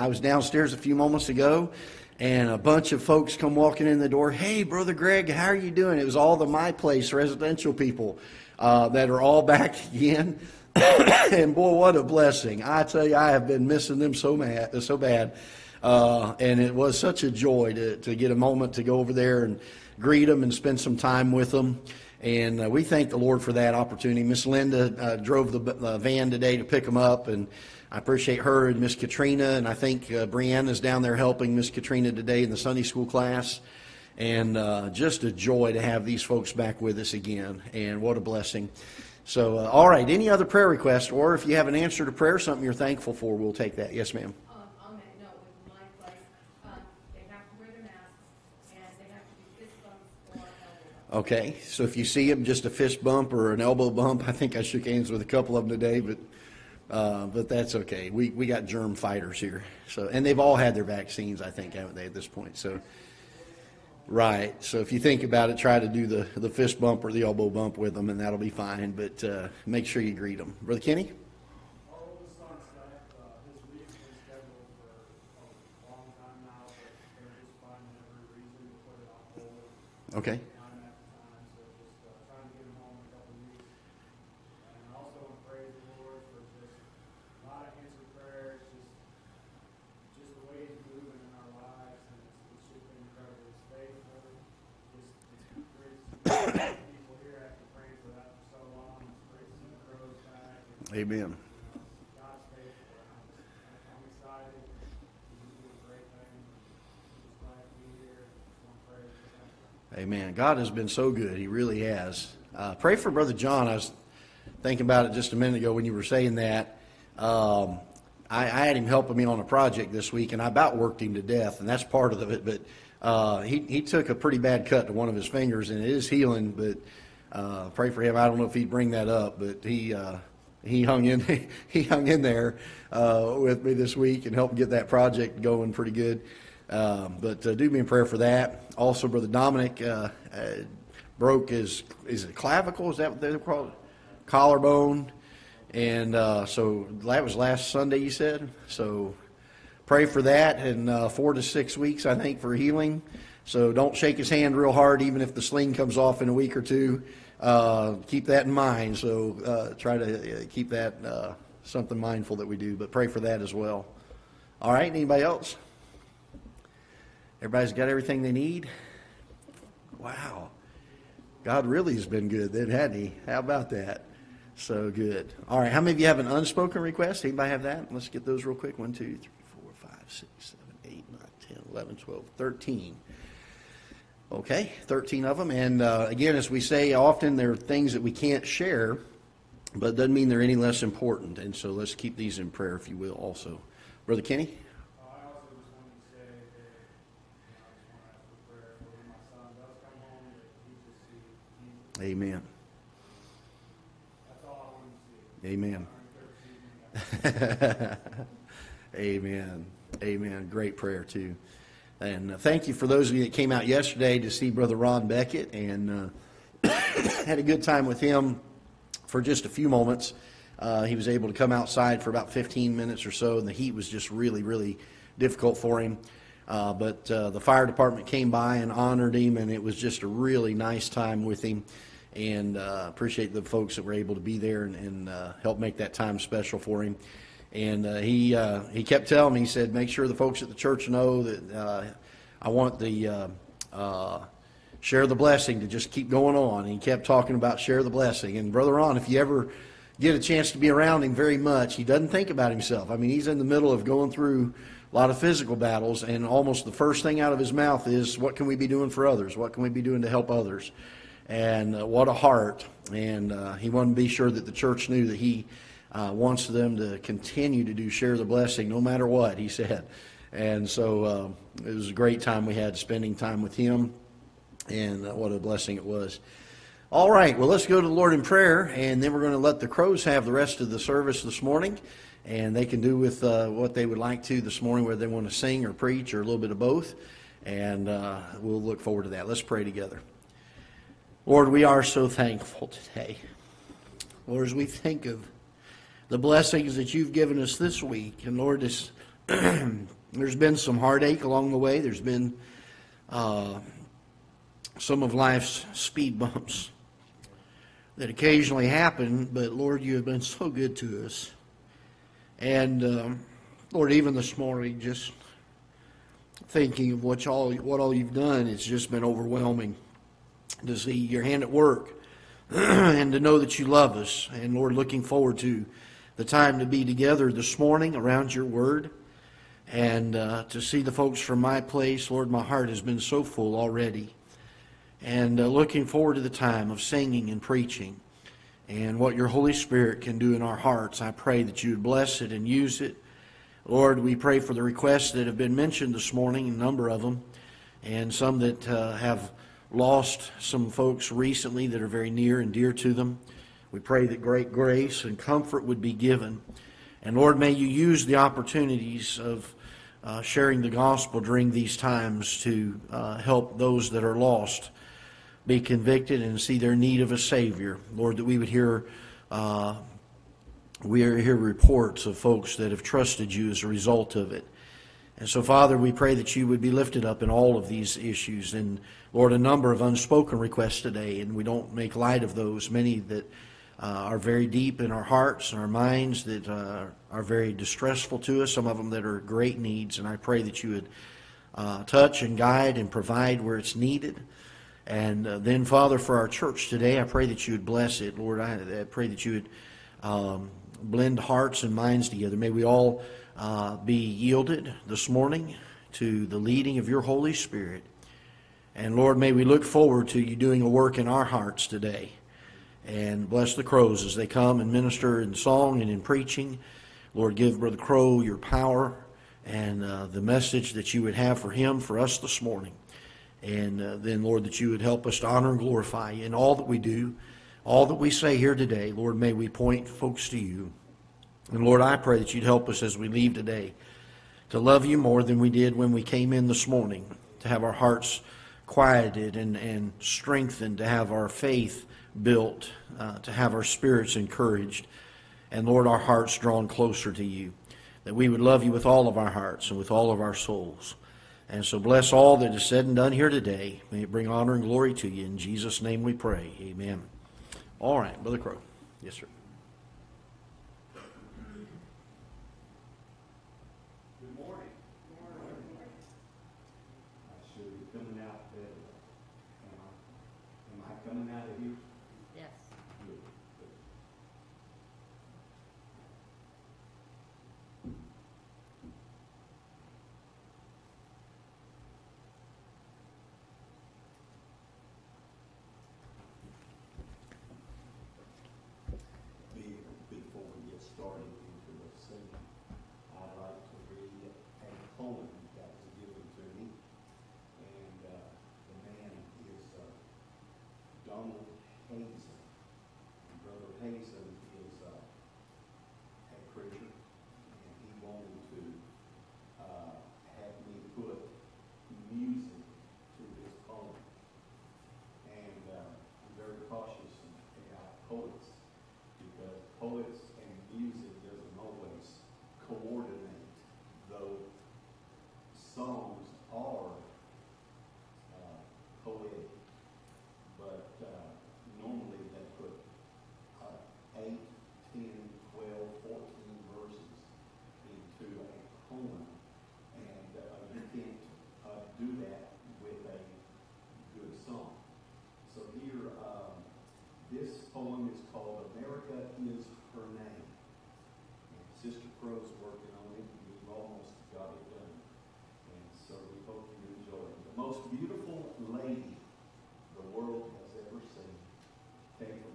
I was downstairs a few moments ago, and a bunch of folks come walking in the door. Hey, Brother Greg, how are you doing? It was all the My Place residential people uh, that are all back again. and boy, what a blessing! I tell you, I have been missing them so mad, so bad. Uh, and it was such a joy to, to get a moment to go over there and greet them and spend some time with them. And uh, we thank the Lord for that opportunity. Miss Linda uh, drove the uh, van today to pick them up, and I appreciate her and Miss Katrina. And I think uh, Brianna's down there helping Miss Katrina today in the Sunday school class. And uh, just a joy to have these folks back with us again. And what a blessing. So, uh, all right, any other prayer requests, or if you have an answer to prayer, something you're thankful for, we'll take that. Yes, ma'am. Um, on that note, with my place, um, they have to wear their masks, and they have to be fist bumps or elbow bumps. Okay, so if you see them, just a fist bump or an elbow bump. I think I shook hands with a couple of them today, but uh, but that's okay. We we got germ fighters here, so and they've all had their vaccines, I think, haven't they, at this point? So right. So if you think about it, try to do the the fist bump or the elbow bump with them, and that'll be fine. But uh, make sure you greet them, Brother Kenny. Our oldest son's got, uh, his week's been scheduled for a long time now, but they're just finding every reason to put it on hold Okay. time after time, so just, uh, trying to get him home in a couple weeks. And I also want to praise the Lord for just a lot of answered prayers, just, just the way he's moving in our lives, and it's, it's just been incredible. He's faithful, just, it's great to see people here after praying for that for so long, it's great to see the crows back, and Amen. God's faithful. and I'm, I'm excited. He's doing great things. Just glad to be here. Just want to pray for that. Amen. God has been so good. He really has. Uh, pray for Brother John. I was thinking about it just a minute ago when you were saying that. Um, I, I had him helping me on a project this week, and I about worked him to death, and that's part of it. But uh, he, he took a pretty bad cut to one of his fingers, and it is healing. But uh, pray for him. I don't know if he'd bring that up, but he uh, he hung in he hung in there uh, with me this week and helped get that project going pretty good. Um, but uh, do me in prayer for that. Also, Brother Dominic uh, uh, broke his is it clavicle? Is that what they call it? Collarbone, and uh, so that was last Sunday. You said so. Pray for that in uh, four to six weeks, I think, for healing. So don't shake his hand real hard, even if the sling comes off in a week or two. Uh, keep that in mind. So uh, try to uh, keep that uh, something mindful that we do. But pray for that as well. All right. Anybody else? Everybody's got everything they need? Wow. God really has been good then, hadn't he? How about that? So good. All right. How many of you have an unspoken request? Anybody have that? Let's get those real quick. One, two, three, four, five, six, seven, eight, nine, ten, eleven, twelve, thirteen. Okay, 13 of them. And uh, again, as we say often, there are things that we can't share, but it doesn't mean they're any less important. And so let's keep these in prayer, if you will, also. Brother Kenny? I also just wanted to say that, you know, I just want to ask for prayer for when my son does come home, that he just see Jesus. Amen. That's all I wanted to see. Amen. Amen. Amen. Great prayer, too. And uh, thank you for those of you that came out yesterday to see Brother Ron Beckett and uh, had a good time with him for just a few moments. Uh, he was able to come outside for about 15 minutes or so, and the heat was just really, really difficult for him. Uh, but uh, the fire department came by and honored him, and it was just a really nice time with him. And uh, appreciate the folks that were able to be there and, and help make that time special for him. And uh, he uh, he kept telling me, he said, make sure the folks at the church know that uh, I want the uh, uh, share the blessing to just keep going on. And he kept talking about share the blessing. And Brother Ron, if you ever get a chance to be around him very much, he doesn't think about himself. I mean, he's in the middle of going through a lot of physical battles, and almost the first thing out of his mouth is, What can we be doing for others? What can we be doing to help others? And uh, what a heart. And uh, he wanted to be sure that the church knew that he uh, wants them to continue to do share the blessing no matter what, he said. And so uh, it was a great time we had spending time with him, and uh, what a blessing it was. All right, well, let's go to the Lord in prayer, and then we're going to let the crows have the rest of the service this morning, and they can do with uh, what they would like to this morning, whether they want to sing or preach or a little bit of both, and uh, we'll look forward to that. Let's pray together. Lord, we are so thankful today. Lord, as we think of the blessings that you've given us this week, and Lord, as there's been some heartache along the way. There's been uh, some of life's speed bumps that occasionally happen, but Lord, you have been so good to us. And um, Lord, even this morning, just thinking of what all what all you've done, it's just been overwhelming to see your hand at work and to know that you love us. And Lord, looking forward to the time to be together this morning around your word and uh, to see the folks from my place. Lord, my heart has been so full already. And uh, looking forward to the time of singing and preaching and what your Holy Spirit can do in our hearts. I pray that you would bless it and use it. Lord, we pray for the requests that have been mentioned this morning, a number of them, and some that uh, have lost some folks recently that are very near and dear to them. We pray that great grace and comfort would be given. And Lord, may you use the opportunities of uh, sharing the gospel during these times to uh, help those that are lost be convicted and see their need of a Savior. Lord, that we would hear. Uh, we hear reports of folks that have trusted you as a result of it. And so, Father, we pray that you would be lifted up in all of these issues. And, Lord, a number of unspoken requests today, and we don't make light of those, many that are very deep in our hearts and our minds, that uh, are very distressful to us, some of them that are great needs. And I pray that you would uh, touch and guide and provide where it's needed. And uh, then, Father, for our church today, I pray that you would bless it. Lord, I, I pray that you would um, blend hearts and minds together. May we all uh, be yielded this morning to the leading of your Holy Spirit. And Lord, may we look forward to you doing a work in our hearts today. And bless the crows as they come and minister in song and in preaching. Lord, give Brother Crow your power and uh, the message that you would have for him, for us this morning. And uh, then, Lord, that you would help us to honor and glorify you in all that we do, all that we say here today. Lord, may we point folks to you. And Lord, I pray that you'd help us as we leave today to love you more than we did when we came in this morning, to have our hearts quieted and, and strengthened, to have our faith built, uh, to have our spirits encouraged, and Lord, our hearts drawn closer to you, that we would love you with all of our hearts and with all of our souls. And so bless all that is said and done here today. May it bring honor and glory to you. In Jesus' name we pray. Amen. All right, Brother Crow. Yes, sir. Coming out of here? Yes. Good, good. Be- Before we get started into the singing, I'd like to read a poem that was given to me. And, uh, the man is, uh, Donald Hazen. And Brother Hazen is, uh, a preacher, and he wanted to, uh, have me put music to his poem. And, uh, I'm very cautious about poets, because poets and music doesn't always coordinate, though songs are, uh, poetic. But, uh, normally they put, uh, eight, ten, twelve, fourteen verses into a poem. And, uh, you can't, uh, do that with a good song. So here, um, this poem is called America is Her Name. And Sister Crow's working on it, and we've almost got it done. And so we hope you enjoy it. The most